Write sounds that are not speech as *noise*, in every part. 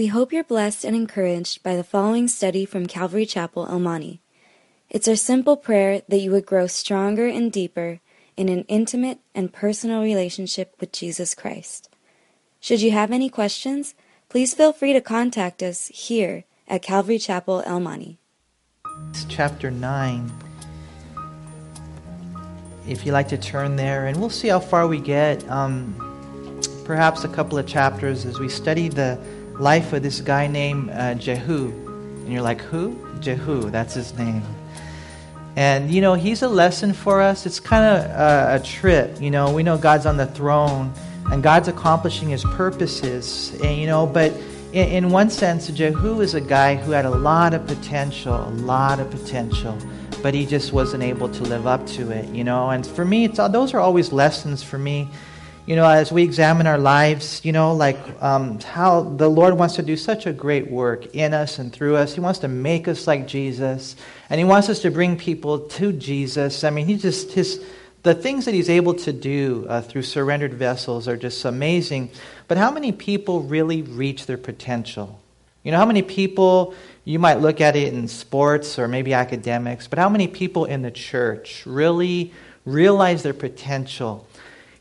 We hope you're blessed and encouraged by the following study from Calvary Chapel, El Monte. It's our simple prayer that you would grow stronger and deeper in an intimate and personal relationship with Jesus Christ. Should you have any questions, please feel free to contact us here at Calvary Chapel, El Monte. It's chapter 9. If you like to turn there, and we'll see how far we get. Um, perhaps a couple of chapters as we study the life of this guy named uh, Jehu. And you're like, who? Jehu, that's his name. And, you know, he's a lesson for us. It's kind of a, a trip. You know, we know God's on the throne and God's accomplishing his purposes. And, you know, but in, in one sense, Jehu is a guy who had a lot of potential, a lot of potential, but he just wasn't able to live up to it, you know. And for me, it's, those are always lessons for me you know, as we examine our lives, you know, like um, how the Lord wants to do such a great work in us and through us. He wants to make us like Jesus, and He wants us to bring people to Jesus. I mean, He just, His, the things that He's able to do uh, through surrendered vessels are just amazing. But how many people really reach their potential? You know, how many people, you might look at it in sports or maybe academics, but how many people in the church really realize their potential?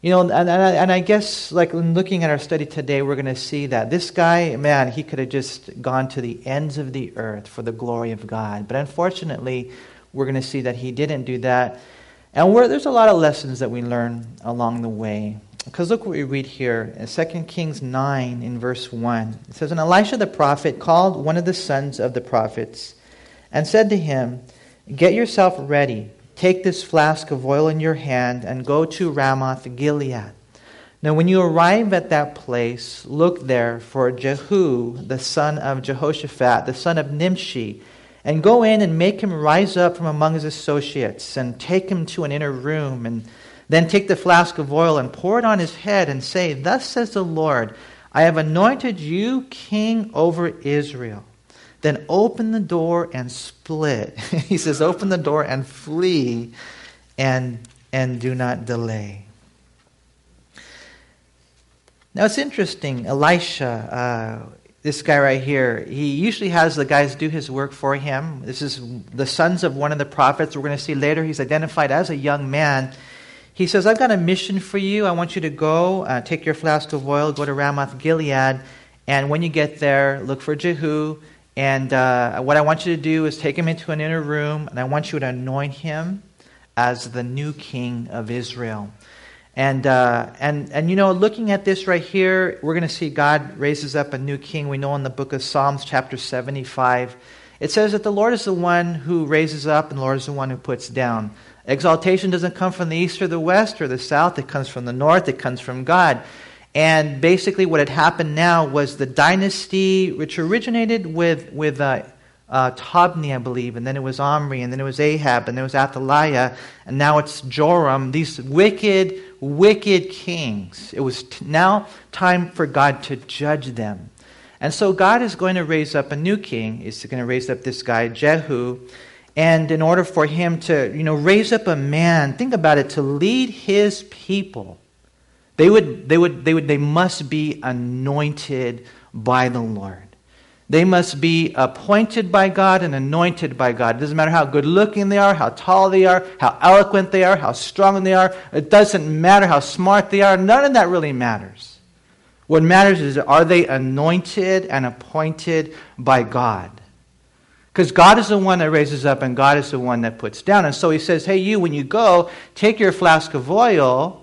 You know, and, and, and I guess, like, looking at our study today, we're going to see that this guy, man, he could have just gone to the ends of the earth for the glory of God. But unfortunately, we're going to see that he didn't do that. And there's a lot of lessons that we learn along the way. Because look what we read here in 2 Kings 9, in verse 1. It says, And Elisha the prophet called one of the sons of the prophets and said to him, Get yourself ready Take this flask of oil in your hand and go to Ramoth Gilead. Now, when you arrive at that place, look there for Jehu, the son of Jehoshaphat, the son of Nimshi, and go in and make him rise up from among his associates, and take him to an inner room, and then take the flask of oil and pour it on his head, and say, Thus says the Lord, I have anointed you king over Israel. Then open the door and split. *laughs* he says, open the door and flee and, and do not delay. Now it's interesting. Elisha, uh, this guy right here, he usually has the guys do his work for him. This is the sons of one of the prophets. We're going to see later he's identified as a young man. He says, I've got a mission for you. I want you to go, uh, take your flask of oil, go to Ramoth Gilead, and when you get there, look for Jehu and uh, what I want you to do is take him into an inner room, and I want you to anoint him as the new king of Israel. And, uh, and, and you know, looking at this right here, we're going to see God raises up a new king. We know in the book of Psalms, chapter 75, it says that the Lord is the one who raises up, and the Lord is the one who puts down. Exaltation doesn't come from the east or the west or the south, it comes from the north, it comes from God. And basically, what had happened now was the dynasty, which originated with, with uh, uh, Tobni, I believe, and then it was Omri, and then it was Ahab, and then it was Athaliah, and now it's Joram. These wicked, wicked kings. It was t- now time for God to judge them. And so God is going to raise up a new king. He's going to raise up this guy, Jehu. And in order for him to, you know, raise up a man, think about it, to lead his people they would, they would, they would, they must be anointed by the Lord. They must be appointed by God and anointed by God. It doesn't matter how good looking they are, how tall they are, how eloquent they are, how strong they are. It doesn't matter how smart they are. None of that really matters. What matters is are they anointed and appointed by God? Because God is the one that raises up and God is the one that puts down. And so he says, hey, you, when you go, take your flask of oil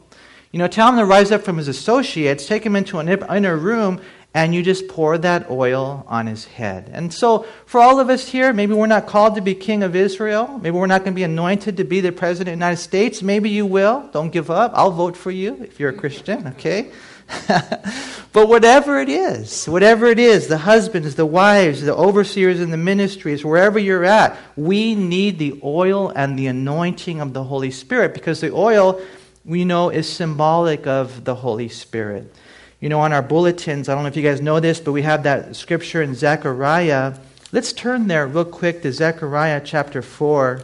you know, tell him to rise up from his associates, take him into an inner room, and you just pour that oil on his head. And so, for all of us here, maybe we're not called to be king of Israel. Maybe we're not going to be anointed to be the president of the United States. Maybe you will. Don't give up. I'll vote for you if you're a Christian, okay? *laughs* but whatever it is, whatever it is, the husbands, the wives, the overseers in the ministries, wherever you're at, we need the oil and the anointing of the Holy Spirit because the oil we know is symbolic of the Holy Spirit. You know, on our bulletins, I don't know if you guys know this, but we have that scripture in Zechariah. Let's turn there real quick to Zechariah chapter 4.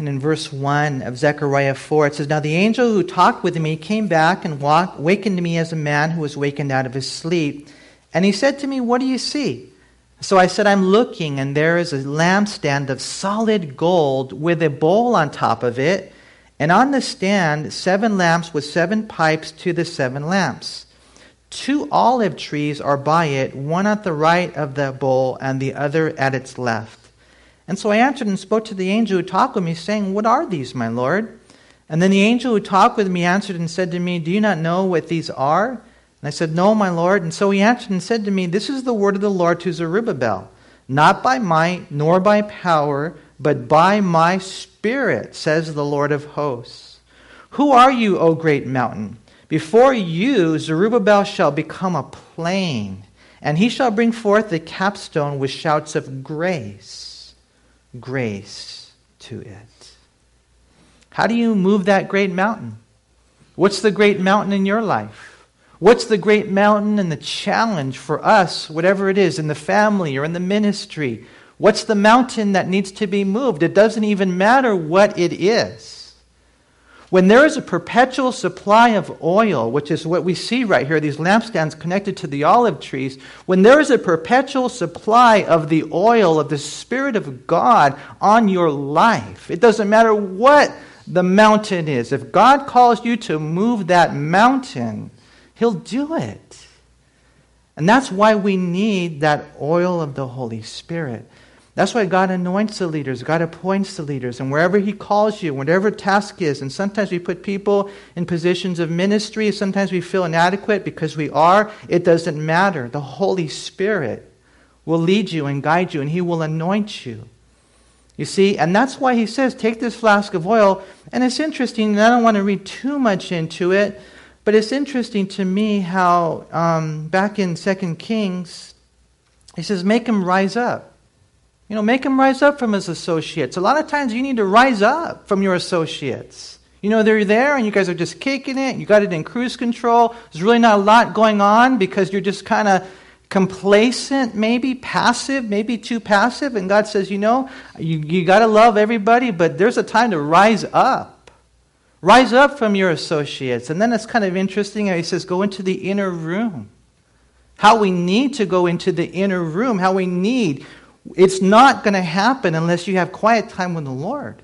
and in verse 1 of Zechariah 4, it says, Now the angel who talked with me came back and walked, wakened me as a man who was wakened out of his sleep. And he said to me, What do you see? So I said, I'm looking, and there is a lampstand of solid gold with a bowl on top of it, and on the stand, seven lamps with seven pipes to the seven lamps. Two olive trees are by it, one at the right of the bowl and the other at its left. And so I answered and spoke to the angel who talked with me, saying, What are these, my Lord? And then the angel who talked with me answered and said to me, Do you not know what these are? And I said, No, my Lord. And so he answered and said to me, This is the word of the Lord to Zerubbabel, not by might nor by power, but by my spirit, says the Lord of hosts. Who are you, O great mountain? Before you, Zerubbabel shall become a plain, and he shall bring forth the capstone with shouts of grace grace to it. How do you move that great mountain? What's the great mountain in your life? What's the great mountain and the challenge for us, whatever it is, in the family or in the ministry? What's the mountain that needs to be moved? It doesn't even matter what it is. When there is a perpetual supply of oil, which is what we see right here, these lampstands connected to the olive trees, when there is a perpetual supply of the oil of the Spirit of God on your life, it doesn't matter what the mountain is. If God calls you to move that mountain, He'll do it. And that's why we need that oil of the Holy Spirit. That's why God anoints the leaders, God appoints the leaders, and wherever He calls you, whatever task is, and sometimes we put people in positions of ministry, sometimes we feel inadequate because we are, it doesn't matter. The Holy Spirit will lead you and guide you, and He will anoint you. You see, and that's why He says, take this flask of oil, and it's interesting, and I don't want to read too much into it, but it's interesting to me how um, back in 2 Kings, He says, make him rise up. You know, make him rise up from his associates. A lot of times you need to rise up from your associates. You know, they're there and you guys are just kicking it. You got it in cruise control. There's really not a lot going on because you're just kind of complacent, maybe passive, maybe too passive. And God says, you know, you, you got to love everybody, but there's a time to rise up. Rise up from your associates. And then it's kind of interesting. He says, go into the inner room. How we need to go into the inner room, how we need it's not going to happen unless you have quiet time with the Lord.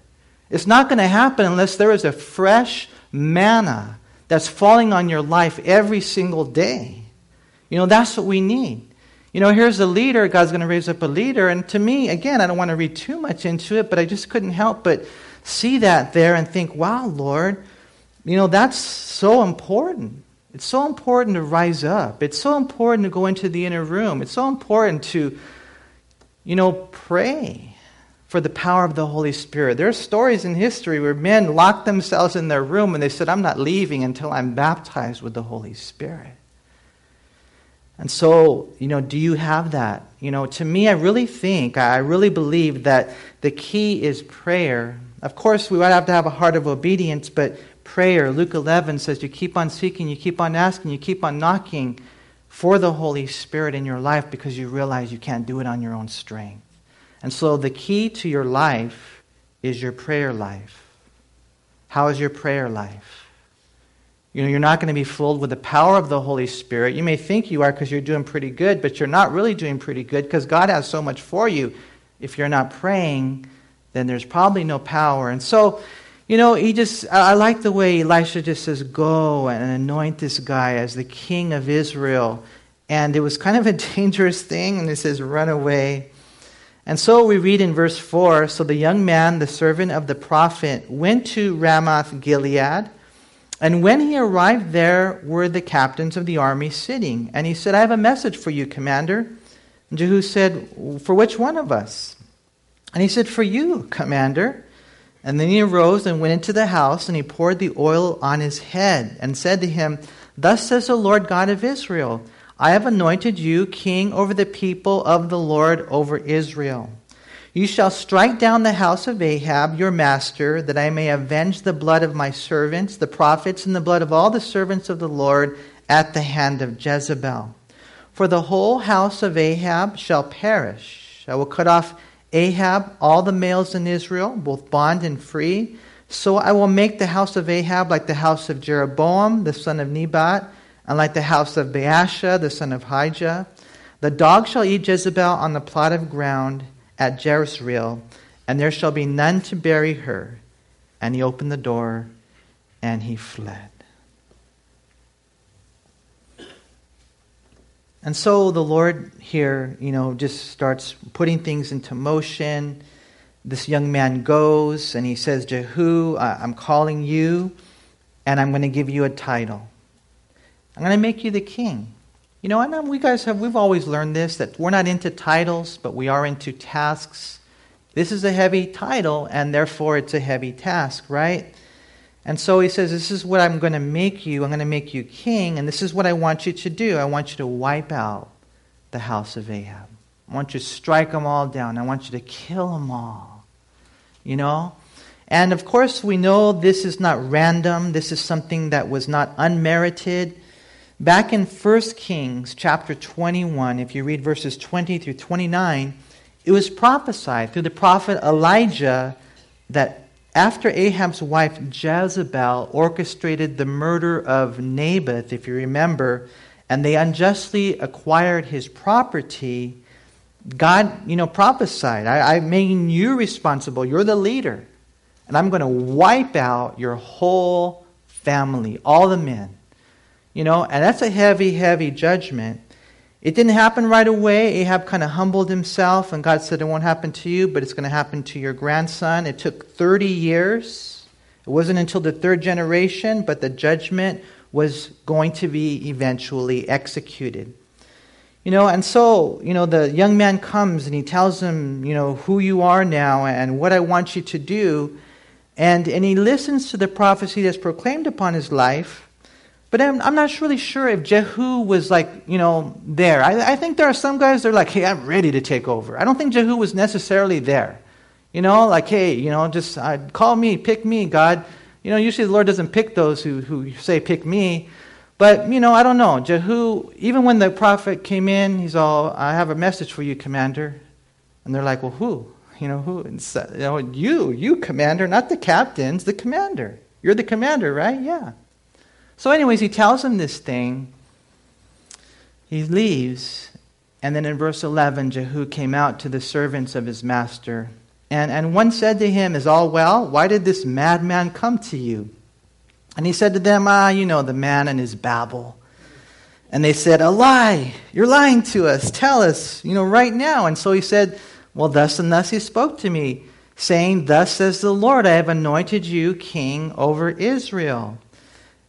It's not going to happen unless there is a fresh manna that's falling on your life every single day. You know, that's what we need. You know, here's a leader, God's going to raise up a leader. And to me, again, I don't want to read too much into it, but I just couldn't help but see that there and think, wow, Lord, you know, that's so important. It's so important to rise up. It's so important to go into the inner room. It's so important to you know, pray for the power of the Holy Spirit. There are stories in history where men locked themselves in their room and they said, I'm not leaving until I'm baptized with the Holy Spirit. And so, you know, do you have that? You know, to me, I really think, I really believe that the key is prayer. Of course, we would have to have a heart of obedience, but prayer, Luke 11 says, you keep on seeking, you keep on asking, you keep on knocking for the Holy Spirit in your life because you realize you can't do it on your own strength. And so the key to your life is your prayer life. How is your prayer life? You know, you're not going to be filled with the power of the Holy Spirit. You may think you are because you're doing pretty good, but you're not really doing pretty good because God has so much for you. If you're not praying, then there's probably no power. And so, you know, he just, I like the way Elisha just says, Go and anoint this guy as the king of Israel. And it was kind of a *laughs* dangerous thing, and it says, Run away. And so we read in verse 4 So the young man, the servant of the prophet, went to Ramoth Gilead. And when he arrived there were the captains of the army sitting. And he said, I have a message for you, commander. And Jehu said, For which one of us? And he said, For you, commander. And then he arose and went into the house, and he poured the oil on his head, and said to him, Thus says the Lord God of Israel, I have anointed you king over the people of the Lord over Israel. You shall strike down the house of Ahab, your master, that I may avenge the blood of my servants, the prophets, and the blood of all the servants of the Lord at the hand of Jezebel. For the whole house of Ahab shall perish. I will cut off Ahab all the males in Israel, both bond and free. So I will make the house of Ahab like the house of Jeroboam, the son of Nebat, and like the house of Baasha, the son of Ahijah. The dog shall eat Jezebel on the plot of ground at Jezreel, and there shall be none to bury her. And he opened the door, and he fled. And so the Lord here, you know, just starts putting things into motion. This young man goes and he says, Jehu, I'm calling you and I'm going to give you a title. I'm going to make you the king. You know, we guys have, we've always learned this that we're not into titles, but we are into tasks. This is a heavy title, and therefore it's a heavy task, right? And so he says, This is what I'm going to make you. I'm going to make you king, and this is what I want you to do. I want you to wipe out the house of Ahab. I want you to strike them all down. I want you to kill them all. You know? And of course, we know this is not random, this is something that was not unmerited. Back in 1 Kings chapter 21, if you read verses 20 through 29, it was prophesied through the prophet Elijah that after Ahab's wife Jezebel orchestrated the murder of Naboth, if you remember, and they unjustly acquired his property, God, you know, prophesied, I, I'm making you responsible. You're the leader. And I'm going to wipe out your whole family, all the men. You know, and that's a heavy, heavy judgment. It didn't happen right away. Ahab kind of humbled himself, and God said, It won't happen to you, but it's going to happen to your grandson. It took 30 years. It wasn't until the third generation, but the judgment was going to be eventually executed. You know, and so, you know, the young man comes and he tells him, you know, who you are now and what I want you to do. And, and he listens to the prophecy that's proclaimed upon his life. But I'm, I'm not really sure if Jehu was like, you know, there. I, I think there are some guys that are like, hey, I'm ready to take over. I don't think Jehu was necessarily there. You know, like, hey, you know, just uh, call me, pick me, God. You know, usually the Lord doesn't pick those who, who say, pick me. But, you know, I don't know. Jehu, even when the prophet came in, he's all, I have a message for you, commander. And they're like, well, who? You know, who? You, know, you, you, commander, not the captains, the commander. You're the commander, right? Yeah. So, anyways, he tells him this thing. He leaves. And then in verse 11, Jehu came out to the servants of his master. And, and one said to him, Is all well? Why did this madman come to you? And he said to them, Ah, you know, the man and his babble. And they said, A lie. You're lying to us. Tell us, you know, right now. And so he said, Well, thus and thus he spoke to me, saying, Thus says the Lord, I have anointed you king over Israel.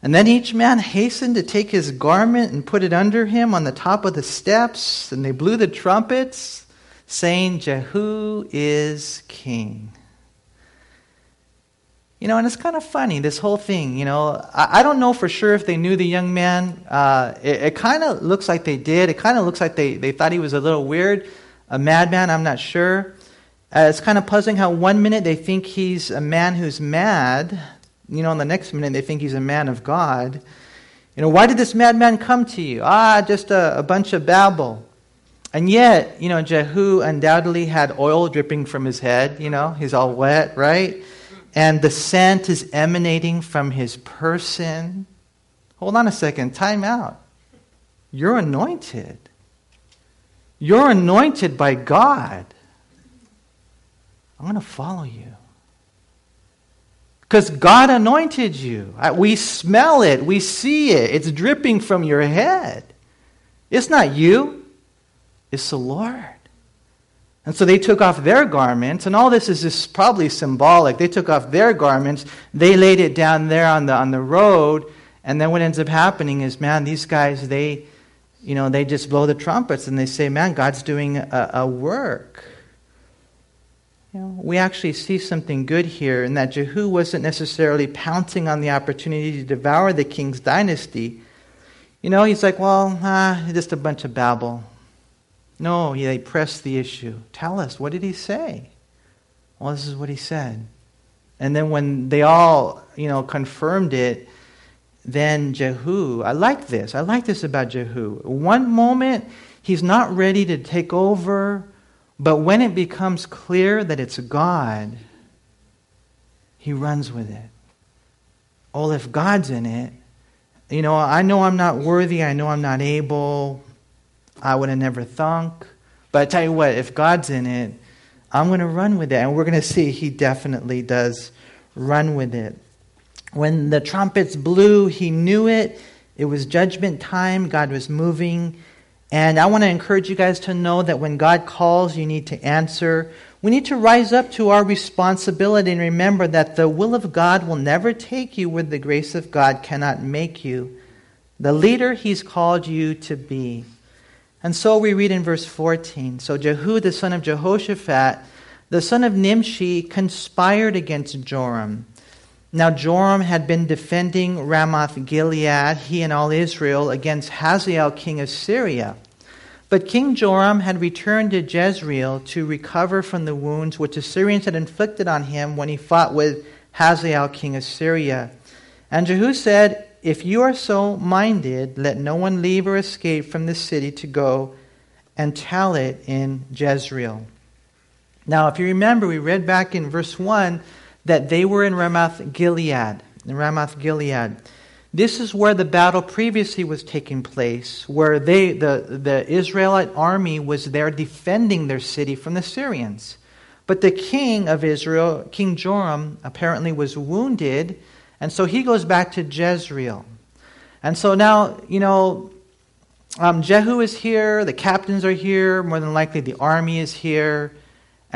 And then each man hastened to take his garment and put it under him on the top of the steps, and they blew the trumpets, saying, Jehu is king. You know, and it's kind of funny, this whole thing. You know, I, I don't know for sure if they knew the young man. Uh, it, it kind of looks like they did. It kind of looks like they, they thought he was a little weird, a madman, I'm not sure. Uh, it's kind of puzzling how one minute they think he's a man who's mad, you know, in the next minute they think he's a man of God. You know, why did this madman come to you? Ah, just a, a bunch of babble. And yet, you know, Jehu undoubtedly had oil dripping from his head. You know, he's all wet, right? And the scent is emanating from his person. Hold on a second, time out. You're anointed. You're anointed by God. I'm going to follow you. Because God anointed you. We smell it, we see it. It's dripping from your head. It's not you, it's the Lord. And so they took off their garments, and all this is just probably symbolic. They took off their garments, they laid it down there on the, on the road, and then what ends up happening is, man, these guys, they, you know, they just blow the trumpets and they say, man, God's doing a, a work. Know, we actually see something good here in that Jehu wasn't necessarily pouncing on the opportunity to devour the king's dynasty. You know, he's like, well, ah, just a bunch of babble. No, they pressed the issue. Tell us, what did he say? Well, this is what he said. And then when they all, you know, confirmed it, then Jehu, I like this. I like this about Jehu. One moment, he's not ready to take over But when it becomes clear that it's God, he runs with it. Oh, if God's in it, you know, I know I'm not worthy, I know I'm not able, I would have never thunk. But I tell you what, if God's in it, I'm going to run with it. And we're going to see he definitely does run with it. When the trumpets blew, he knew it. It was judgment time. God was moving. And I want to encourage you guys to know that when God calls, you need to answer. We need to rise up to our responsibility and remember that the will of God will never take you where the grace of God cannot make you the leader He's called you to be. And so we read in verse 14 So Jehu, the son of Jehoshaphat, the son of Nimshi, conspired against Joram. Now Joram had been defending Ramoth Gilead, he and all Israel, against Hazael, king of Syria. But King Joram had returned to Jezreel to recover from the wounds which the Syrians had inflicted on him when he fought with Hazael, king of Syria. And Jehu said, If you are so minded, let no one leave or escape from the city to go and tell it in Jezreel. Now, if you remember, we read back in verse 1 that they were in Ramoth Gilead. In Ramoth Gilead. This is where the battle previously was taking place, where they, the, the Israelite army was there defending their city from the Syrians. But the king of Israel, King Joram, apparently was wounded, and so he goes back to Jezreel. And so now, you know, um, Jehu is here, the captains are here, more than likely the army is here.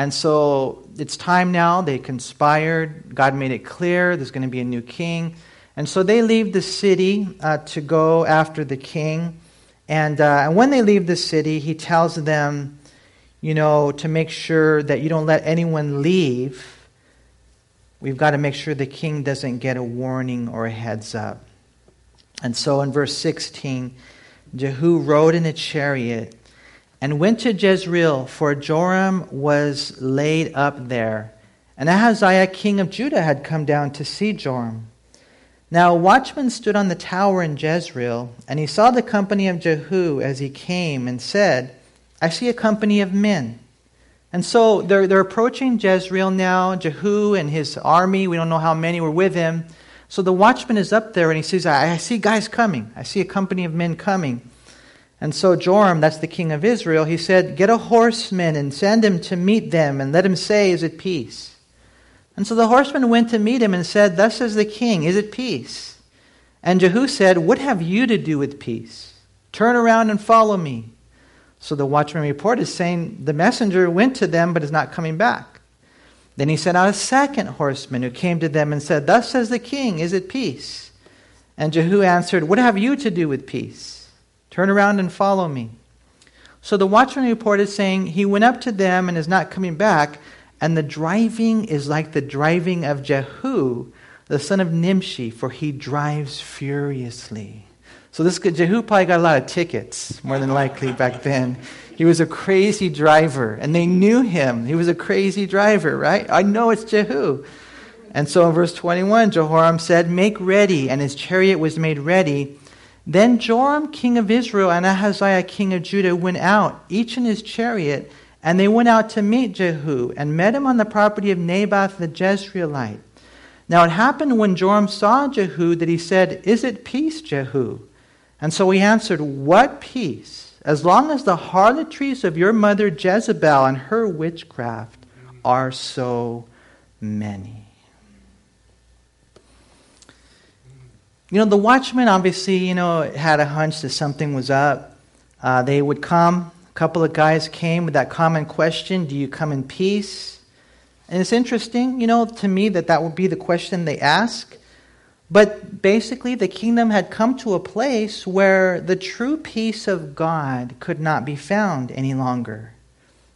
And so it's time now. They conspired. God made it clear there's going to be a new king. And so they leave the city uh, to go after the king. And, uh, and when they leave the city, he tells them, you know, to make sure that you don't let anyone leave. We've got to make sure the king doesn't get a warning or a heads up. And so in verse 16, Jehu rode in a chariot and went to Jezreel, for Joram was laid up there. And Ahaziah, king of Judah, had come down to see Joram. Now a watchman stood on the tower in Jezreel, and he saw the company of Jehu as he came, and said, I see a company of men. And so they're, they're approaching Jezreel now. Jehu and his army, we don't know how many were with him. So the watchman is up there and he says, I, I see guys coming. I see a company of men coming. And so Joram, that's the king of Israel, he said, Get a horseman and send him to meet them and let him say, Is it peace? And so the horseman went to meet him and said, Thus says the king, Is it peace? And Jehu said, What have you to do with peace? Turn around and follow me. So the watchman reported, saying, The messenger went to them, but is not coming back. Then he sent out a second horseman who came to them and said, Thus says the king, Is it peace? And Jehu answered, What have you to do with peace? Turn around and follow me. So the watchman reported, saying, He went up to them and is not coming back. And the driving is like the driving of Jehu, the son of Nimshi, for he drives furiously. So this Jehu probably got a lot of tickets, more than likely back then. He was a crazy driver, and they knew him. He was a crazy driver, right? I know it's Jehu. And so in verse 21, Jehoram said, Make ready, and his chariot was made ready. Then Joram, king of Israel, and Ahaziah, king of Judah, went out, each in his chariot and they went out to meet Jehu and met him on the property of Naboth the Jezreelite. Now it happened when Joram saw Jehu that he said, Is it peace, Jehu? And so he answered, What peace? As long as the harlotries of your mother Jezebel and her witchcraft are so many. You know, the watchmen obviously, you know, had a hunch that something was up. Uh, they would come, a couple of guys came with that common question Do you come in peace? And it's interesting, you know, to me that that would be the question they ask. But basically, the kingdom had come to a place where the true peace of God could not be found any longer.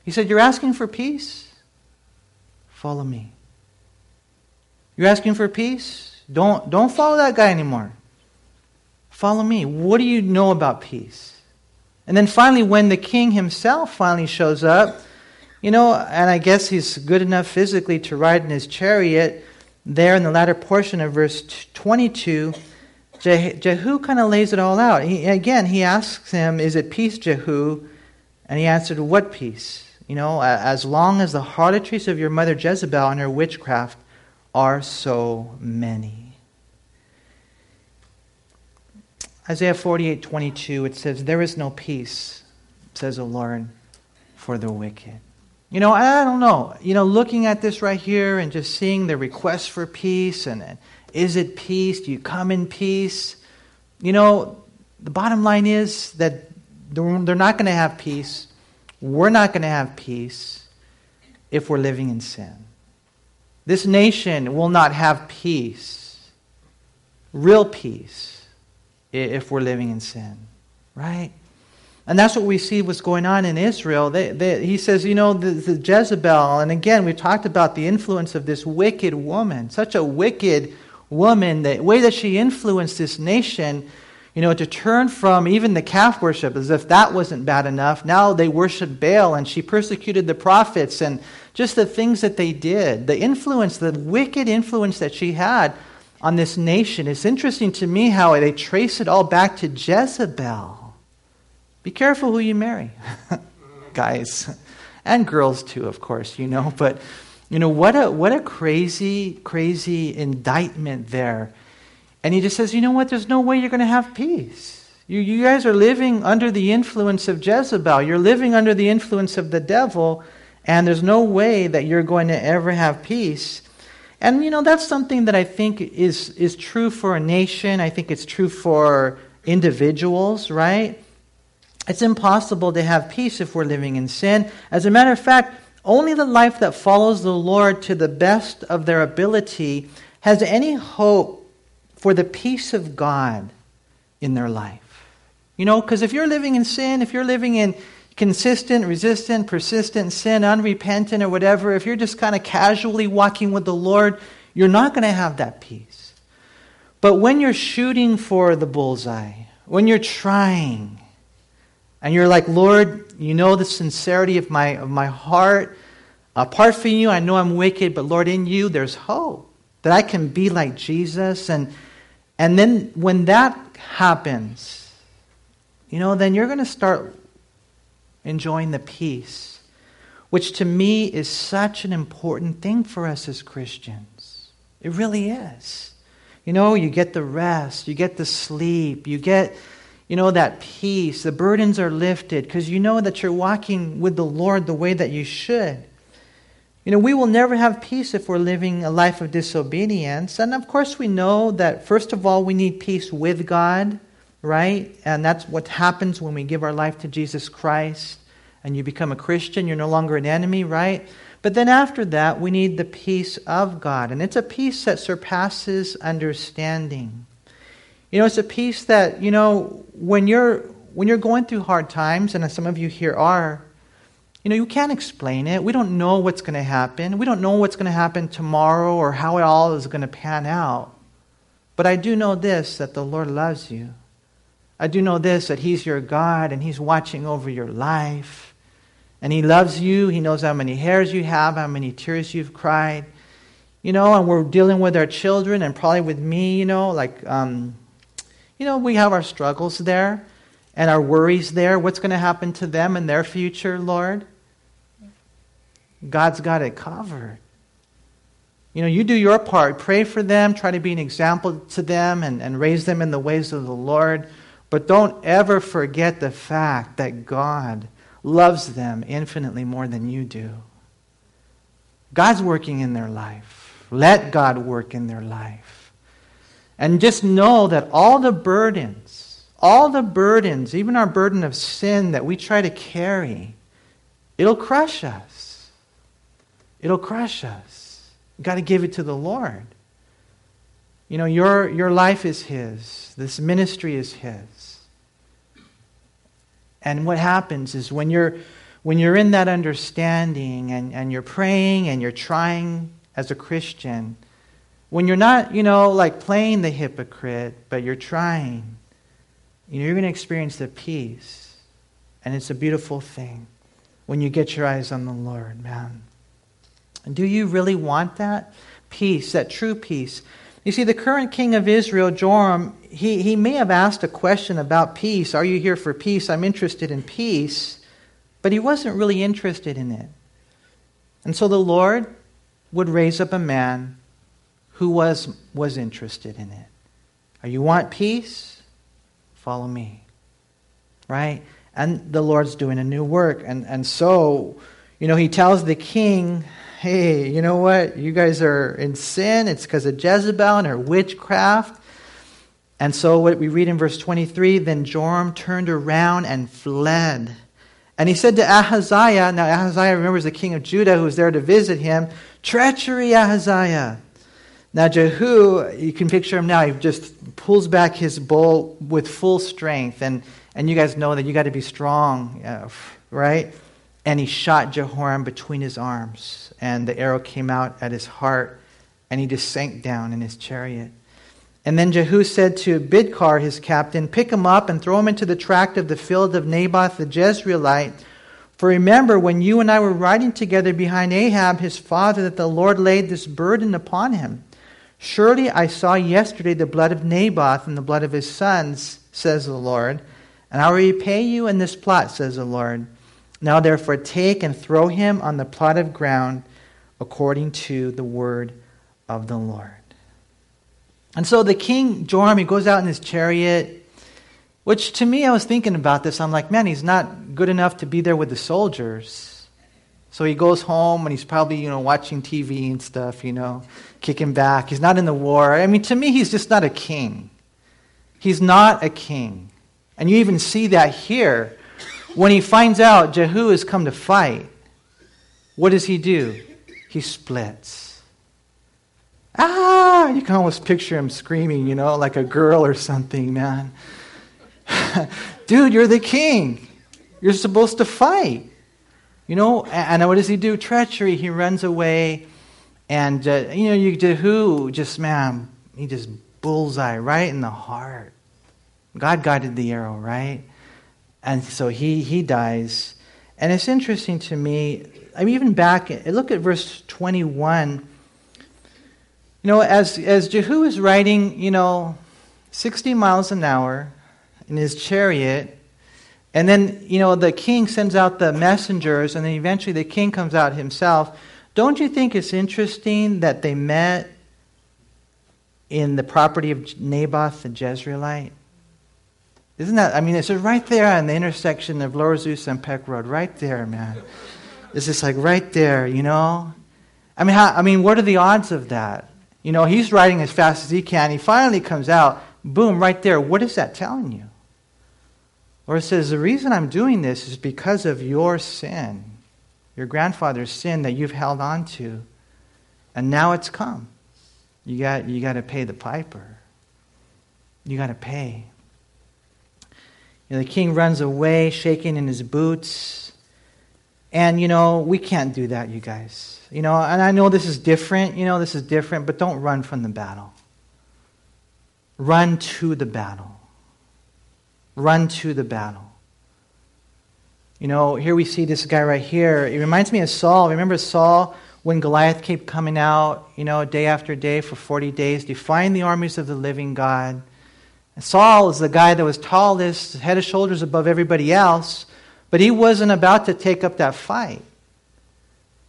He said, You're asking for peace? Follow me. You're asking for peace? Don't, don't follow that guy anymore. Follow me. What do you know about peace? And then finally, when the king himself finally shows up, you know, and I guess he's good enough physically to ride in his chariot, there in the latter portion of verse 22, Jehu kind of lays it all out. He, again, he asks him, Is it peace, Jehu? And he answered, What peace? you know, as long as the harlotries of your mother Jezebel and her witchcraft are so many. Isaiah 48 22, it says, There is no peace, says the Lord, for the wicked. You know, I don't know. You know, looking at this right here and just seeing the request for peace and, and is it peace? Do you come in peace? You know, the bottom line is that they're not going to have peace. We're not going to have peace if we're living in sin. This nation will not have peace, real peace, if we're living in sin, right? And that's what we see what's going on in Israel. They, they, he says, you know, the, the Jezebel, and again, we talked about the influence of this wicked woman, such a wicked woman, the way that she influenced this nation you know, to turn from even the calf worship as if that wasn't bad enough. Now they worship Baal, and she persecuted the prophets, and just the things that they did, the influence, the wicked influence that she had on this nation. It's interesting to me how they trace it all back to Jezebel. Be careful who you marry, *laughs* guys, and girls too, of course, you know. But, you know, what a, what a crazy, crazy indictment there and he just says, you know what? There's no way you're going to have peace. You, you guys are living under the influence of Jezebel. You're living under the influence of the devil, and there's no way that you're going to ever have peace. And, you know, that's something that I think is, is true for a nation. I think it's true for individuals, right? It's impossible to have peace if we're living in sin. As a matter of fact, only the life that follows the Lord to the best of their ability has any hope for the peace of God in their life. You know, because if you're living in sin, if you're living in consistent, resistant, persistent sin, unrepentant, or whatever, if you're just kind of casually walking with the Lord, you're not going to have that peace. But when you're shooting for the bullseye, when you're trying, and you're like, Lord, you know the sincerity of my, of my heart. Apart from you, I know I'm wicked, but Lord, in you, there's hope that I can be like Jesus. And and then when that happens, you know, then you're going to start enjoying the peace, which to me is such an important thing for us as Christians. It really is. You know, you get the rest, you get the sleep, you get, you know, that peace. The burdens are lifted because you know that you're walking with the Lord the way that you should. You know, we will never have peace if we're living a life of disobedience. And of course, we know that, first of all, we need peace with God, right? And that's what happens when we give our life to Jesus Christ and you become a Christian. You're no longer an enemy, right? But then after that, we need the peace of God. And it's a peace that surpasses understanding. You know, it's a peace that, you know, when you're when you're going through hard times, and some of you here are, you know, you can't explain it. We don't know what's going to happen. We don't know what's going to happen tomorrow or how it all is going to pan out. But I do know this that the Lord loves you. I do know this that He's your God and He's watching over your life. And He loves you. He knows how many hairs you have, how many tears you've cried. You know, and we're dealing with our children and probably with me, you know, like, um, you know, we have our struggles there and our worries there. What's going to happen to them and their future, Lord? God's got it covered. You know, you do your part. Pray for them. Try to be an example to them and, and raise them in the ways of the Lord. But don't ever forget the fact that God loves them infinitely more than you do. God's working in their life. Let God work in their life. And just know that all the burdens, all the burdens, even our burden of sin that we try to carry, it'll crush us. It'll crush us. You've got to give it to the Lord. You know, your, your life is His, this ministry is His. And what happens is when you're, when you're in that understanding and, and you're praying and you're trying as a Christian, when you're not, you know, like playing the hypocrite, but you're trying, you know, you're going to experience the peace. And it's a beautiful thing when you get your eyes on the Lord, man. And Do you really want that? Peace, that true peace. You see, the current king of Israel, Joram, he, he may have asked a question about peace. Are you here for peace? I'm interested in peace. but he wasn't really interested in it. And so the Lord would raise up a man who was, was interested in it. Are you want peace? Follow me. Right? And the Lord's doing a new work. And, and so, you know, he tells the king, hey, you know what? You guys are in sin. It's because of Jezebel and her witchcraft. And so, what we read in verse 23 then Joram turned around and fled. And he said to Ahaziah, now Ahaziah remembers the king of Judah who was there to visit him, treachery, Ahaziah. Now, Jehu, you can picture him now, he just pulls back his bow with full strength. And, and you guys know that you got to be strong, uh, right? And he shot Jehoram between his arms. And the arrow came out at his heart, and he just sank down in his chariot. And then Jehu said to Bidkar, his captain, Pick him up and throw him into the tract of the field of Naboth the Jezreelite. For remember, when you and I were riding together behind Ahab, his father, that the Lord laid this burden upon him. Surely I saw yesterday the blood of Naboth and the blood of his sons, says the Lord, and I will repay you in this plot, says the Lord. Now therefore take and throw him on the plot of ground according to the word of the Lord. And so the king, Joram, he goes out in his chariot, which to me, I was thinking about this. I'm like, man, he's not good enough to be there with the soldiers. So he goes home and he's probably, you know, watching TV and stuff, you know, kicking back. He's not in the war. I mean, to me, he's just not a king. He's not a king. And you even see that here. When he finds out Jehu has come to fight, what does he do? He splits. Ah! You can almost picture him screaming, you know, like a girl or something, man. *laughs* Dude, you're the king. You're supposed to fight. You know, and what does he do? Treachery. He runs away. And, uh, you know, you Jehu, just, man, he just bullseye right in the heart. God guided the arrow, right? And so he, he dies. And it's interesting to me, I mean, even back, look at verse 21. You know, as, as Jehu is riding, you know, 60 miles an hour in his chariot, and then, you know, the king sends out the messengers, and then eventually the king comes out himself. Don't you think it's interesting that they met in the property of Naboth the Jezreelite? Isn't that, I mean, it's right there on the intersection of Lower Azusa and Peck Road, right there, man. It's just like right there, you know? I mean, how, I mean, what are the odds of that? You know, he's riding as fast as he can. He finally comes out, boom, right there. What is that telling you? Or it says, The reason I'm doing this is because of your sin, your grandfather's sin that you've held on to. And now it's come. You got, you got to pay the piper. You got to pay. You know, the king runs away, shaking in his boots. And, you know, we can't do that, you guys. You know, and I know this is different. You know, this is different, but don't run from the battle. Run to the battle. Run to the battle. You know, here we see this guy right here. It reminds me of Saul. Remember Saul when Goliath kept coming out, you know, day after day for 40 days, defying the armies of the living God. Saul is the guy that was tallest, head and shoulders above everybody else, but he wasn't about to take up that fight.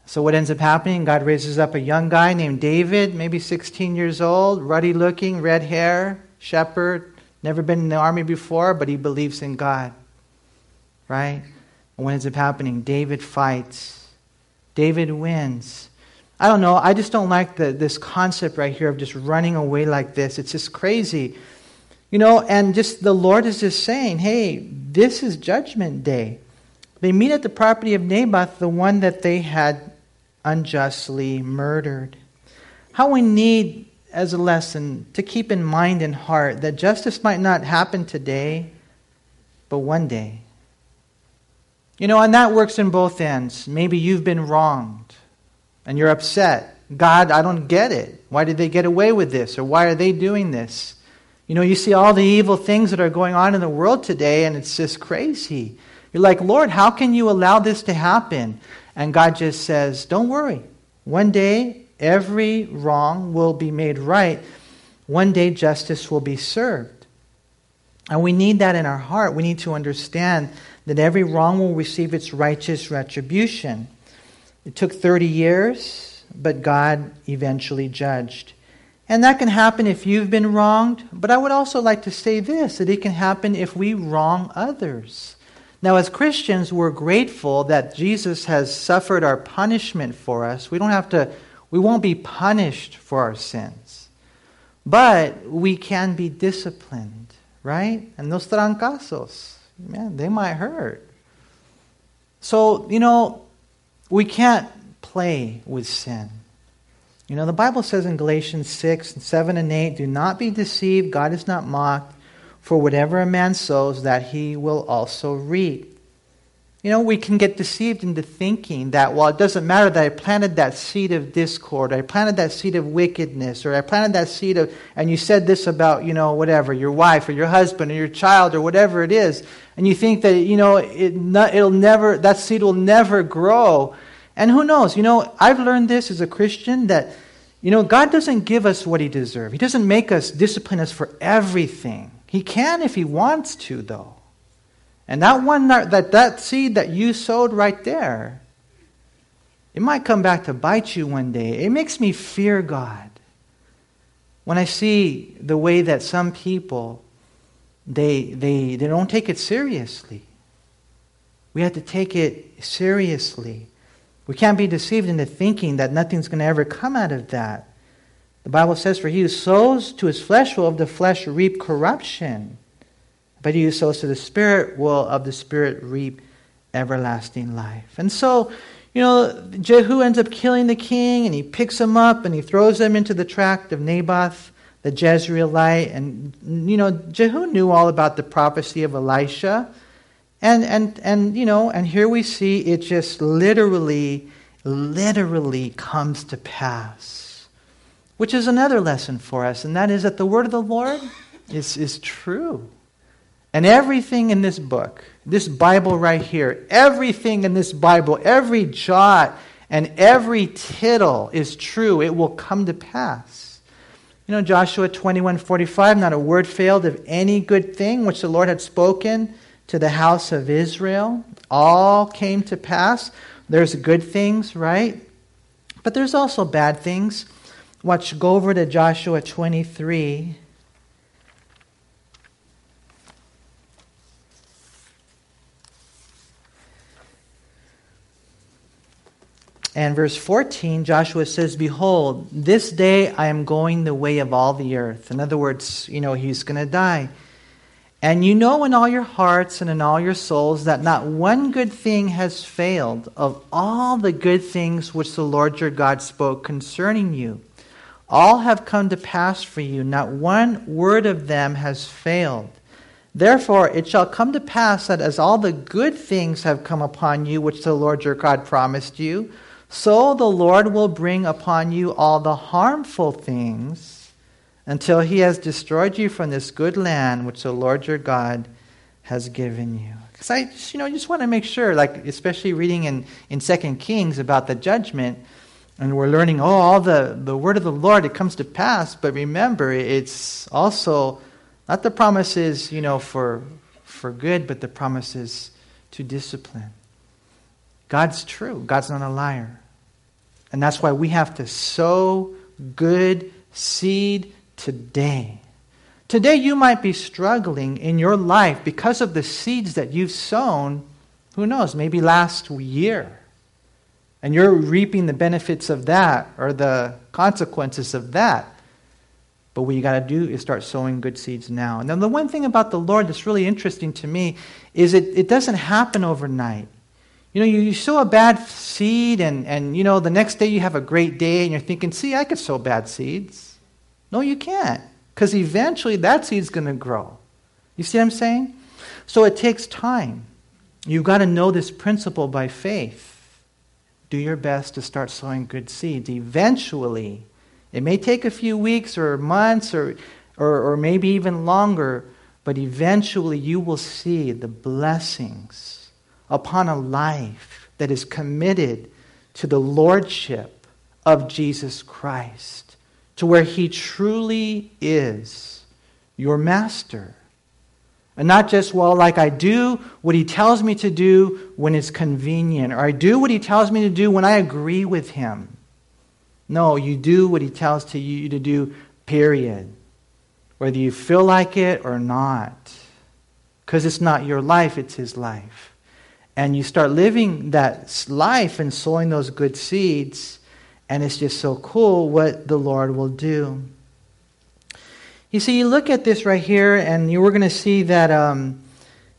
So what ends up happening? God raises up a young guy named David, maybe 16 years old, ruddy looking, red hair, shepherd, Never been in the army before, but he believes in God. Right? And what ends up happening? David fights. David wins. I don't know. I just don't like the, this concept right here of just running away like this. It's just crazy. You know, and just the Lord is just saying, hey, this is judgment day. They meet at the property of Naboth, the one that they had unjustly murdered. How we need as a lesson to keep in mind and heart that justice might not happen today, but one day. You know, and that works in both ends. Maybe you've been wronged and you're upset. God, I don't get it. Why did they get away with this? Or why are they doing this? You know, you see all the evil things that are going on in the world today, and it's just crazy. You're like, Lord, how can you allow this to happen? And God just says, Don't worry. One day Every wrong will be made right. One day justice will be served. And we need that in our heart. We need to understand that every wrong will receive its righteous retribution. It took 30 years, but God eventually judged. And that can happen if you've been wronged, but I would also like to say this that it can happen if we wrong others. Now, as Christians, we're grateful that Jesus has suffered our punishment for us. We don't have to, we won't be punished for our sins. But we can be disciplined, right? And those trancazos, man, they might hurt. So, you know, we can't play with sin. You know, the Bible says in Galatians 6, 7, and 8, do not be deceived, God is not mocked, for whatever a man sows, that he will also reap. You know, we can get deceived into thinking that, well, it doesn't matter that I planted that seed of discord, or I planted that seed of wickedness, or I planted that seed of, and you said this about, you know, whatever, your wife or your husband or your child or whatever it is, and you think that, you know, it, it'll never, that seed will never grow. And who knows? You know, I've learned this as a Christian that, you know, God doesn't give us what He deserves. He doesn't make us discipline us for everything. He can if He wants to, though. And that one, that, that seed that you sowed right there, it might come back to bite you one day. It makes me fear God. When I see the way that some people, they, they, they don't take it seriously. We have to take it seriously. We can't be deceived into thinking that nothing's going to ever come out of that. The Bible says, For he who sows to his flesh will of the flesh reap corruption, but he who sows to the Spirit will of the Spirit reap everlasting life. And so, you know, Jehu ends up killing the king, and he picks him up and he throws him into the tract of Naboth, the Jezreelite. And, you know, Jehu knew all about the prophecy of Elisha. And, and, and, you know, and here we see it just literally, literally comes to pass. Which is another lesson for us, and that is that the word of the Lord is, is true. And everything in this book, this Bible right here, everything in this Bible, every jot and every tittle is true. It will come to pass. You know, Joshua 21 45, not a word failed of any good thing which the Lord had spoken to the house of Israel. All came to pass. There's good things, right? But there's also bad things. Watch, go over to Joshua 23. And verse 14, Joshua says, Behold, this day I am going the way of all the earth. In other words, you know, he's going to die. And you know in all your hearts and in all your souls that not one good thing has failed of all the good things which the Lord your God spoke concerning you. All have come to pass for you, not one word of them has failed. Therefore, it shall come to pass that as all the good things have come upon you, which the Lord your God promised you, so the Lord will bring upon you all the harmful things until he has destroyed you from this good land which the Lord your God has given you. Because I just, you know, just want to make sure, like especially reading in, in 2 Kings about the judgment, and we're learning, oh, all the, the word of the Lord, it comes to pass, but remember, it's also not the promises, you know, for for good, but the promises to discipline. God's true. God's not a liar. And that's why we have to sow good seed today. Today, you might be struggling in your life because of the seeds that you've sown, who knows, maybe last year. And you're reaping the benefits of that or the consequences of that. But what you got to do is start sowing good seeds now. Now, the one thing about the Lord that's really interesting to me is it, it doesn't happen overnight. You know, you, you sow a bad seed, and, and, you know, the next day you have a great day, and you're thinking, see, I could sow bad seeds. No, you can't. Because eventually that seed's going to grow. You see what I'm saying? So it takes time. You've got to know this principle by faith. Do your best to start sowing good seeds. Eventually, it may take a few weeks or months or, or, or maybe even longer, but eventually you will see the blessings upon a life that is committed to the lordship of Jesus Christ to where He truly is your master. And not just, well, like I do what he tells me to do when it's convenient, or I do what he tells me to do when I agree with him. No, you do what he tells to you to do, period. Whether you feel like it or not. Because it's not your life, it's his life. And you start living that life and sowing those good seeds, and it's just so cool what the Lord will do. You see, you look at this right here, and you were going to see that, um,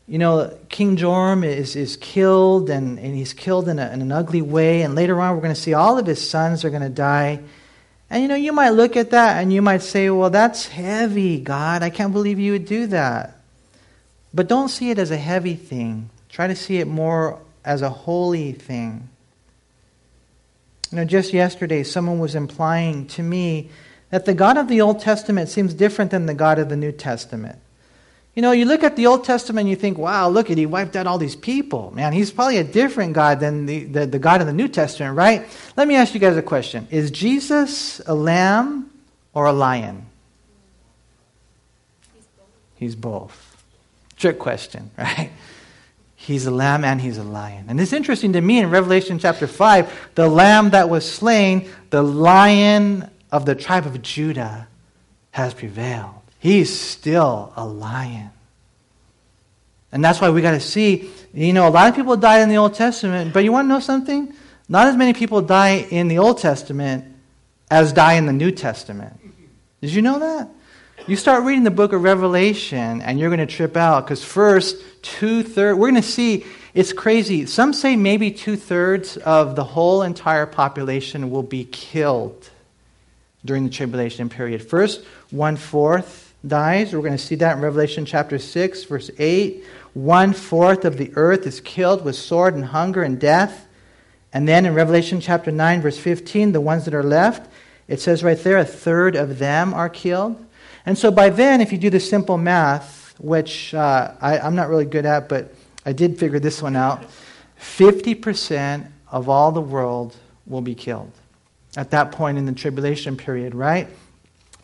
you know, King Joram is, is killed, and, and he's killed in, a, in an ugly way. And later on, we're going to see all of his sons are going to die. And, you know, you might look at that and you might say, well, that's heavy, God. I can't believe you would do that. But don't see it as a heavy thing. Try to see it more as a holy thing. You know, just yesterday, someone was implying to me that the God of the Old Testament seems different than the God of the New Testament. You know, you look at the Old Testament and you think, wow, look at he wiped out all these people. Man, he's probably a different God than the, the, the God of the New Testament, right? Let me ask you guys a question. Is Jesus a lamb or a lion? He's both. Trick question, *laughs* right? He's a lamb and he's a lion. And it's interesting to me in Revelation chapter 5, the lamb that was slain, the lion of the tribe of Judah has prevailed. He's still a lion. And that's why we got to see, you know, a lot of people died in the Old Testament, but you want to know something? Not as many people die in the Old Testament as die in the New Testament. Did you know that? You start reading the book of Revelation and you're going to trip out because first, two thirds, we're going to see it's crazy. Some say maybe two thirds of the whole entire population will be killed during the tribulation period. First, one fourth dies. We're going to see that in Revelation chapter 6, verse 8. One fourth of the earth is killed with sword and hunger and death. And then in Revelation chapter 9, verse 15, the ones that are left, it says right there, a third of them are killed. And so by then, if you do the simple math, which uh, I, I'm not really good at, but I did figure this one out 50% of all the world will be killed at that point in the tribulation period, right?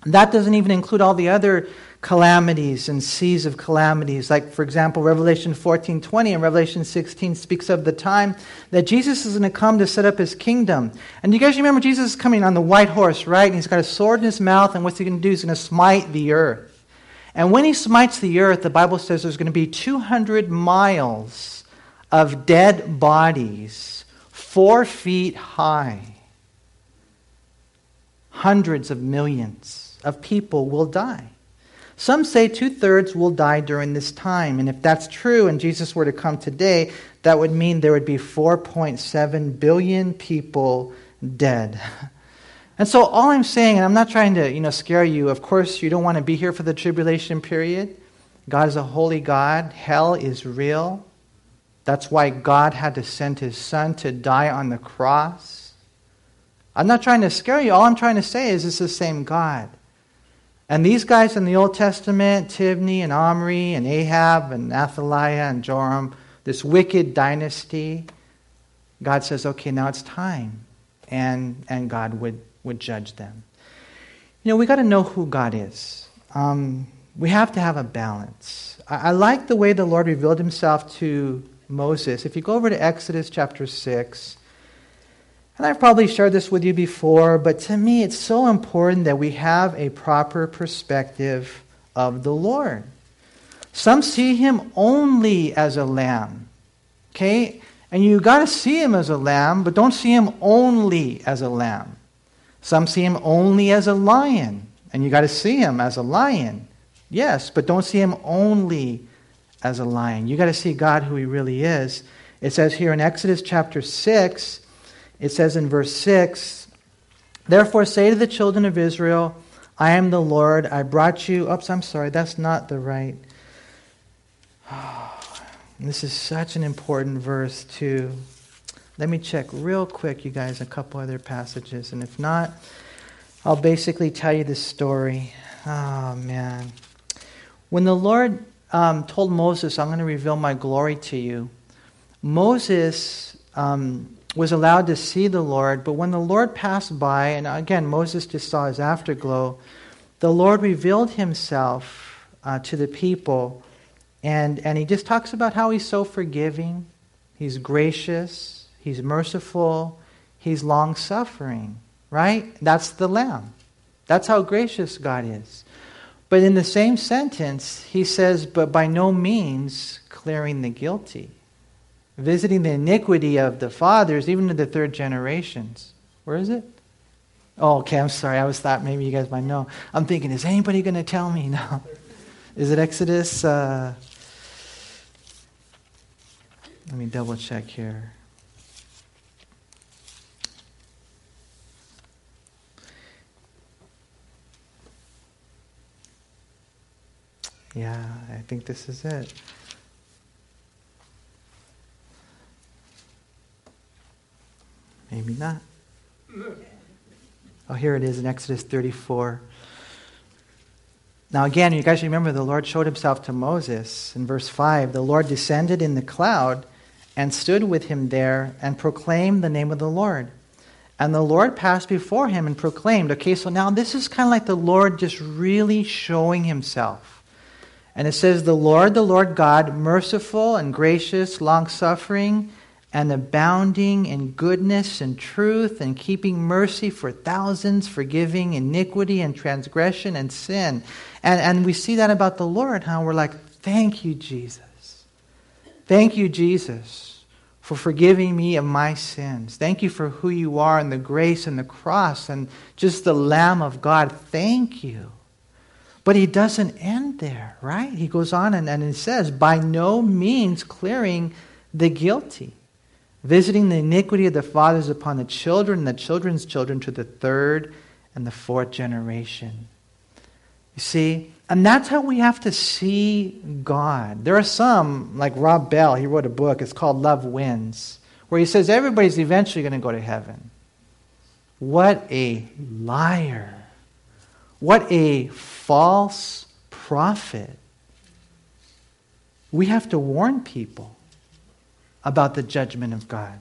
That doesn't even include all the other calamities and seas of calamities. Like, for example, Revelation 14 20 and Revelation 16 speaks of the time that Jesus is going to come to set up his kingdom. And you guys remember Jesus is coming on the white horse, right? And he's got a sword in his mouth, and what's he going to do? He's going to smite the earth. And when he smites the earth, the Bible says there's going to be 200 miles of dead bodies, four feet high hundreds of millions of people will die. Some say two thirds will die during this time. And if that's true and Jesus were to come today, that would mean there would be 4.7 billion people dead. *laughs* And so all I'm saying, and I'm not trying to you know, scare you, of course, you don't want to be here for the tribulation period. God is a holy God, hell is real. That's why God had to send his son to die on the cross. I'm not trying to scare you. All I'm trying to say is it's the same God. And these guys in the Old Testament, Tibni and Omri and Ahab and Athaliah and Joram, this wicked dynasty, God says, okay, now it's time. And, and God would, would judge them. You know, we got to know who God is. Um, we have to have a balance. I, I like the way the Lord revealed himself to Moses. If you go over to Exodus chapter 6, and I've probably shared this with you before, but to me it's so important that we have a proper perspective of the Lord. Some see him only as a lamb. Okay? And you got to see him as a lamb, but don't see him only as a lamb. Some see him only as a lion, and you got to see him as a lion. Yes, but don't see him only as a lion. You got to see God who he really is. It says here in Exodus chapter 6 it says in verse 6 Therefore say to the children of Israel, I am the Lord. I brought you. Oops, I'm sorry. That's not the right. *sighs* this is such an important verse, too. Let me check real quick, you guys, a couple other passages. And if not, I'll basically tell you this story. Oh, man. When the Lord um, told Moses, I'm going to reveal my glory to you, Moses um, was allowed to see the Lord, but when the Lord passed by, and again, Moses just saw his afterglow, the Lord revealed himself uh, to the people And, and he just talks about how he's so forgiving, he's gracious, he's merciful, he's long suffering, right? That's the Lamb. That's how gracious God is. But in the same sentence, he says, but by no means clearing the guilty, visiting the iniquity of the fathers, even to the third generations. Where is it? Oh, okay, I'm sorry. I was thought maybe you guys might know. I'm thinking, is anybody going to tell me? *laughs* No. Is it Exodus? Uh, let me double check here. Yeah, I think this is it. Maybe not. Oh, here it is in Exodus 34. Now, again, you guys remember the Lord showed himself to Moses in verse 5. The Lord descended in the cloud and stood with him there and proclaimed the name of the Lord. And the Lord passed before him and proclaimed. Okay, so now this is kind of like the Lord just really showing himself. And it says, The Lord, the Lord God, merciful and gracious, long suffering, and abounding in goodness and truth, and keeping mercy for thousands, forgiving iniquity and transgression and sin. And, and we see that about the Lord, how we're like, Thank you, Jesus. Thank you, Jesus, for forgiving me of my sins. Thank you for who you are and the grace and the cross and just the Lamb of God. Thank you. But he doesn't end there, right? He goes on and, and he says, by no means clearing the guilty, visiting the iniquity of the fathers upon the children and the children's children to the third and the fourth generation. You see, and that's how we have to see God. There are some, like Rob Bell, he wrote a book, it's called Love Wins, where he says everybody's eventually going to go to heaven. What a liar. What a false prophet. We have to warn people about the judgment of God.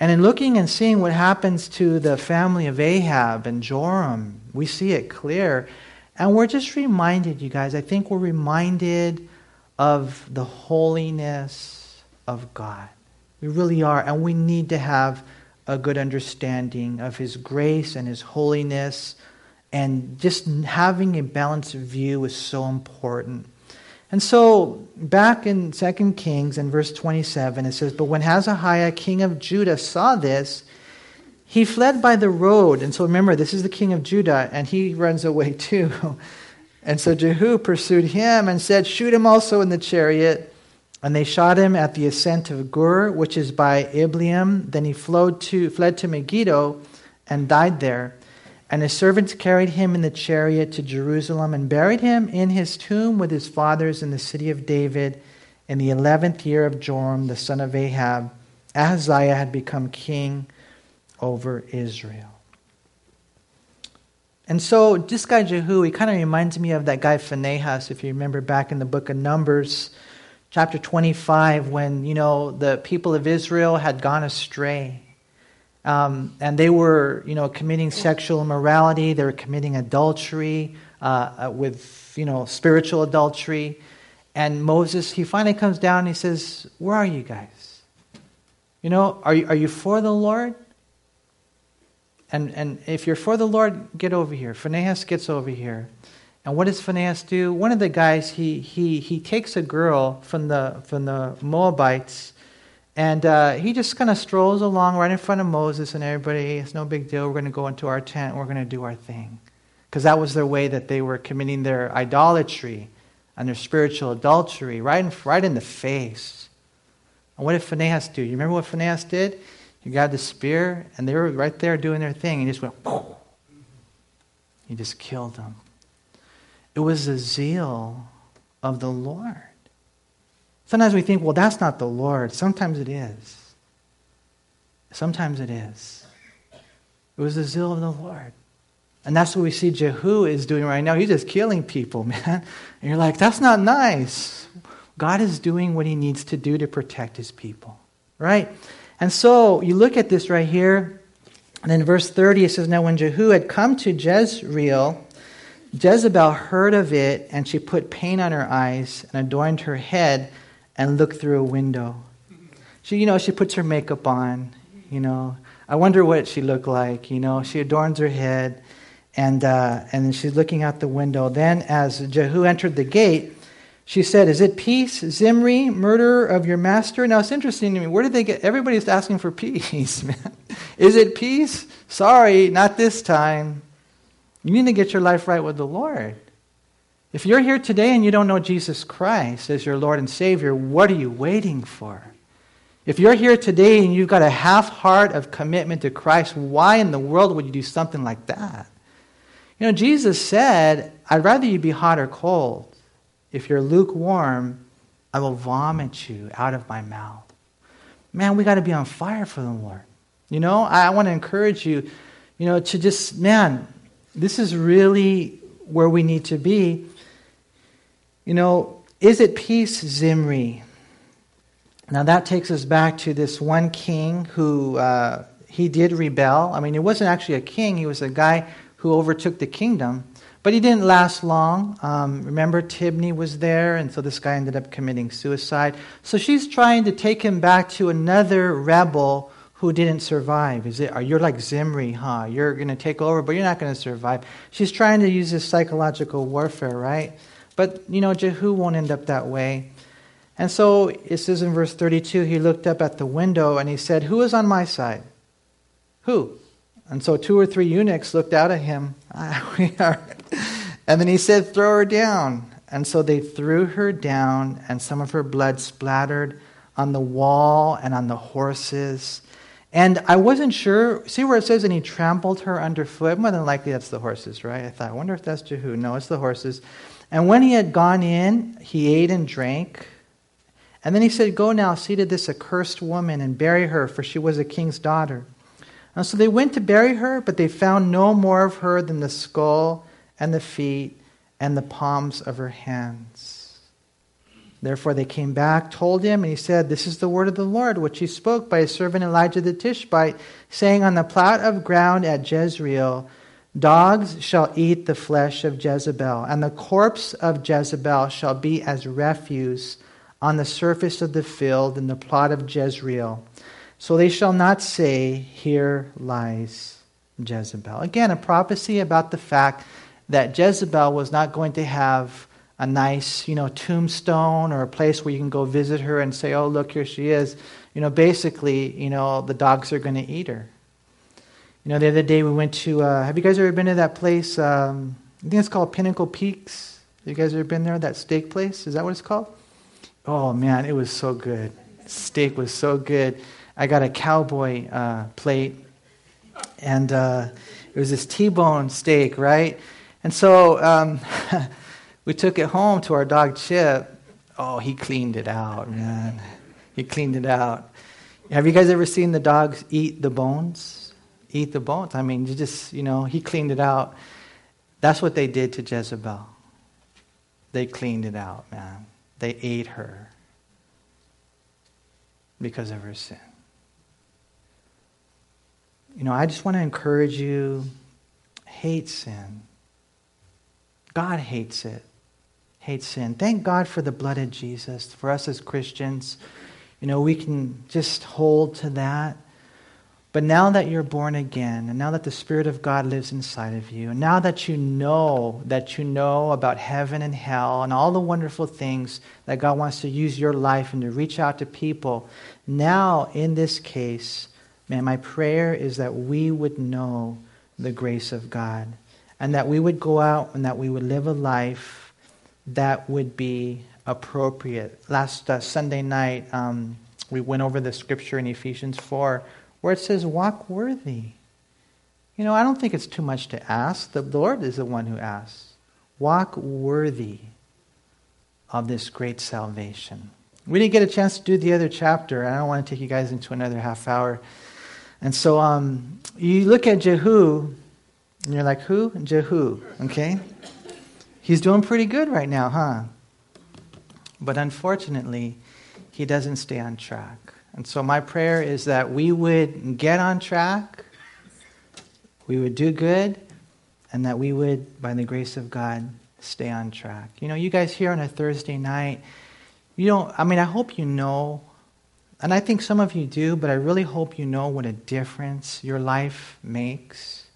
And in looking and seeing what happens to the family of Ahab and Joram, we see it clear. And we're just reminded, you guys, I think we're reminded of the holiness of God. We really are. And we need to have a good understanding of His grace and His holiness and just having a balanced view is so important. And so, back in 2 Kings in verse 27, it says, But when Ahaziah, king of Judah, saw this, he fled by the road. And so, remember, this is the king of Judah, and he runs away *laughs* too. and so, Jehu pursued him and said, Shoot him also in the chariot. And they shot him at the ascent of Gur, which is by Ibleam. Then he fled to, fled to Megiddo and died there. And his servants carried him in the chariot to Jerusalem and buried him in his tomb with his fathers in the city of David in the eleventh year of Joram, the son of Ahab. Ahaziah had become king over Israel. And so, this guy Jehu, he kind of reminds me of that guy Phinehas, if you remember back in the book of Numbers, chapter 25, when, you know, the people of Israel had gone astray. Um, and they were, you know, committing sexual immorality. They were committing adultery uh, uh, with, you know, spiritual adultery. And Moses, he finally comes down and he says, Where are you guys? You know, are you, are you for the Lord? And, and if you're for the Lord, get over here. Phinehas gets over here. And what does Phinehas do? One of the guys, he, he, he takes a girl from the, from the Moabites and uh, he just kind of strolls along right in front of Moses and everybody. It's no big deal. We're going to go into our tent. We're going to do our thing. Because that was their way that they were committing their idolatry and their spiritual adultery right in, right in the face. And what did Phinehas do? You remember what Phinehas did? He got the spear, and they were right there doing their thing. He just went, Poof. he just killed them. It was the zeal of the Lord. Sometimes we think, well, that's not the Lord. Sometimes it is. Sometimes it is. It was the zeal of the Lord. And that's what we see Jehu is doing right now. He's just killing people, *laughs* man. And you're like, that's not nice. God is doing what he needs to do to protect his people, right? And so you look at this right here, and in verse 30 it says, Now when Jehu had come to Jezreel, Jezebel heard of it, and she put paint on her eyes and adorned her head and look through a window. She, you know, she puts her makeup on, you know. I wonder what she looked like, you know. She adorns her head, and, uh, and she's looking out the window. Then, as Jehu entered the gate, she said, Is it peace, Zimri, murderer of your master? Now, it's interesting to me. Where did they get? Everybody's asking for *laughs* peace, man. Is it peace? Sorry, not this time. You need to get your life right with the Lord. If you're here today and you don't know Jesus Christ as your Lord and Savior, what are you waiting for? If you're here today and you've got a half heart of commitment to Christ, why in the world would you do something like that? You know, Jesus said, I'd rather you be hot or cold. If you're lukewarm, I will vomit you out of my mouth. Man, we got to be on fire for the Lord. You know, I want to encourage you, you know, to just, man, this is really where we need to be. You know, is it peace, Zimri? Now that takes us back to this one king who uh, he did rebel. I mean, he wasn't actually a king; he was a guy who overtook the kingdom, but he didn't last long. Um, remember, Tibni was there, and so this guy ended up committing suicide. So she's trying to take him back to another rebel who didn't survive. Is it? You're like Zimri, huh? You're going to take over, but you're not going to survive. She's trying to use this psychological warfare, right? But you know, Jehu won't end up that way. And so it says in verse 32 he looked up at the window and he said, Who is on my side? Who? And so two or three eunuchs looked out at him. Ah, we are. And then he said, Throw her down. And so they threw her down, and some of her blood splattered on the wall and on the horses. And I wasn't sure. See where it says, and he trampled her underfoot? More than likely that's the horses, right? I thought, I wonder if that's Jehu. No, it's the horses. And when he had gone in, he ate and drank. And then he said, Go now, see to this accursed woman and bury her, for she was a king's daughter. And so they went to bury her, but they found no more of her than the skull and the feet and the palms of her hands. Therefore they came back, told him, and he said, This is the word of the Lord, which he spoke by his servant Elijah the Tishbite, saying, On the plot of ground at Jezreel, dogs shall eat the flesh of Jezebel, and the corpse of Jezebel shall be as refuse on the surface of the field in the plot of Jezreel. So they shall not say, Here lies Jezebel. Again, a prophecy about the fact that Jezebel was not going to have a nice, you know, tombstone or a place where you can go visit her and say, "Oh, look, here she is." You know, basically, you know, the dogs are going to eat her. You know, the other day we went to. Uh, have you guys ever been to that place? Um, I think it's called Pinnacle Peaks. Have you guys ever been there? That steak place? Is that what it's called? Oh man, it was so good. Steak was so good. I got a cowboy uh, plate, and uh, it was this T-bone steak, right? And so um, *laughs* we took it home to our dog Chip. Oh, he cleaned it out, man. He cleaned it out. Have you guys ever seen the dogs eat the bones? Eat the bones. I mean, you just, you know, he cleaned it out. That's what they did to Jezebel. They cleaned it out, man. They ate her because of her sin. You know, I just want to encourage you hate sin. God hates it. Hates sin. Thank God for the blood of Jesus. For us as Christians, you know, we can just hold to that. But now that you're born again, and now that the Spirit of God lives inside of you, and now that you know that you know about heaven and hell and all the wonderful things that God wants to use your life and to reach out to people, now in this case, man, my prayer is that we would know the grace of God and that we would go out and that we would live a life that would be appropriate. Last uh, Sunday night, um, we went over the scripture in Ephesians 4 where it says, Walk worthy. You know, I don't think it's too much to ask. The Lord is the one who asks. Walk worthy of this great salvation. We didn't get a chance to do the other chapter. I don't want to take you guys into another half hour. And so um, you look at Jehu, and you're like, who? Jehu, okay? He's doing pretty good right now, huh? But unfortunately, he doesn't stay on track. And so my prayer is that we would get on track, we would do good, and that we would, by the grace of God, stay on track. You know, you guys here on a Thursday night, you don't, I mean, I hope you know, and I think some of you do, but I really hope you know what a difference your life makes.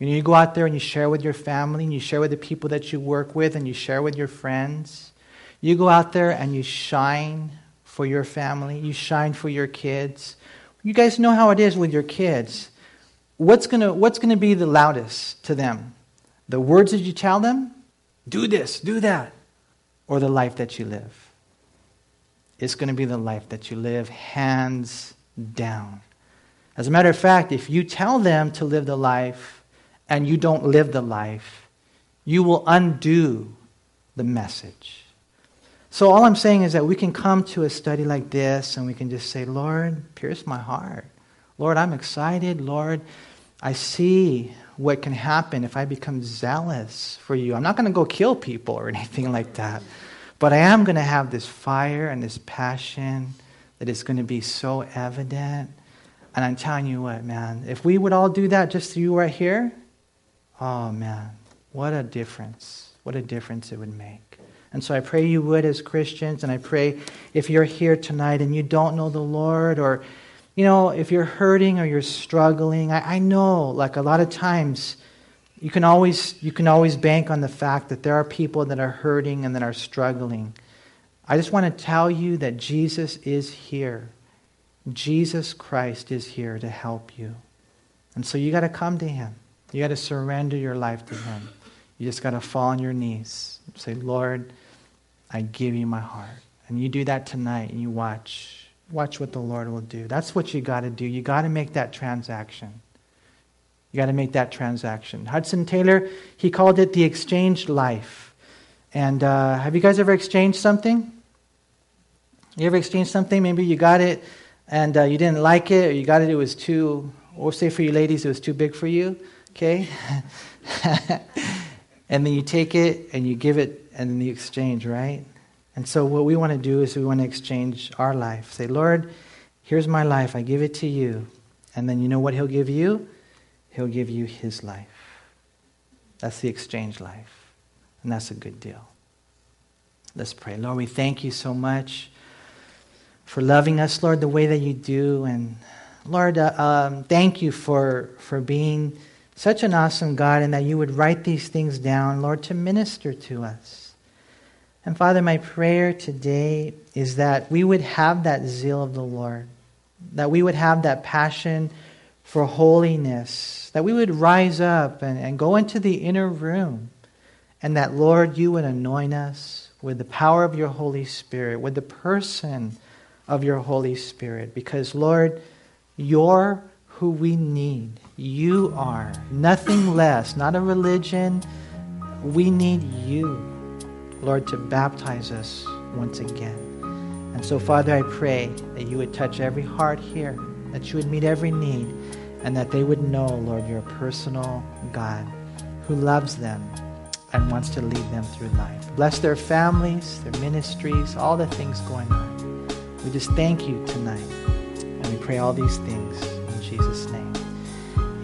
You know, you go out there and you share with your family, and you share with the people that you work with, and you share with your friends. You go out there and you shine for your family, you shine for your kids. You guys know how it is with your kids. What's going to what's going to be the loudest to them? The words that you tell them? Do this, do that. Or the life that you live? It's going to be the life that you live, hands down. As a matter of fact, if you tell them to live the life and you don't live the life, you will undo the message. So, all I'm saying is that we can come to a study like this and we can just say, Lord, pierce my heart. Lord, I'm excited. Lord, I see what can happen if I become zealous for you. I'm not going to go kill people or *laughs* anything like that, but I am going to have this fire and this passion that is going to be so evident. And I'm telling you what, man, if we would all do that just you right here, oh man, what a difference. What a difference it would make. And so I pray you would as Christians, and I pray if you're here tonight and you don't know the Lord, or, you know, if you're hurting or you're struggling, I, I know, like a lot of times, you can always you can always bank on the fact that there are people that are hurting and that are struggling. I just want to tell you that Jesus is here. Jesus Christ is here to help you. And so you got to come to him. You got to surrender your life to him. You just got to fall on your knees. Say, Lord, I give you my heart. And you do that tonight and you watch. Watch what the Lord will do. That's what you got to do. You got to make that transaction. You got to make that transaction. Hudson Taylor, he called it the exchanged life. And uh, have you guys ever exchanged something? You ever exchanged something? Maybe you got it and uh, you didn't like it, or you got it, it was too, or say for you ladies, it was too big for you, okay? *laughs* and then you take it and you give it and the exchange, right? And so what we want to do is we want to exchange our life. Say, Lord, here's my life. I give it to you. And then you know what he'll give you? He'll give you his life. That's the exchange life. And that's a good deal. Let's pray. Lord, we thank you so much for loving us, Lord, the way that you do. And Lord, uh, um, thank you for, for being such an awesome God and that you would write these things down, Lord, to minister to us. And Father, my prayer today is that we would have that zeal of the Lord, that we would have that passion for holiness, that we would rise up and, and go into the inner room, and that, Lord, you would anoint us with the power of your Holy Spirit, with the person of your Holy Spirit, because, Lord, you're who we need. You are nothing less, not a religion. We need you. Lord, to baptize us once again. And so, Father, I pray that you would touch every heart here, that you would meet every need, and that they would know, Lord, you're personal God who loves them and wants to lead them through life. Bless their families, their ministries, all the things going on. We just thank you tonight. And we pray all these things in Jesus' name.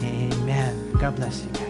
Amen. God bless you guys.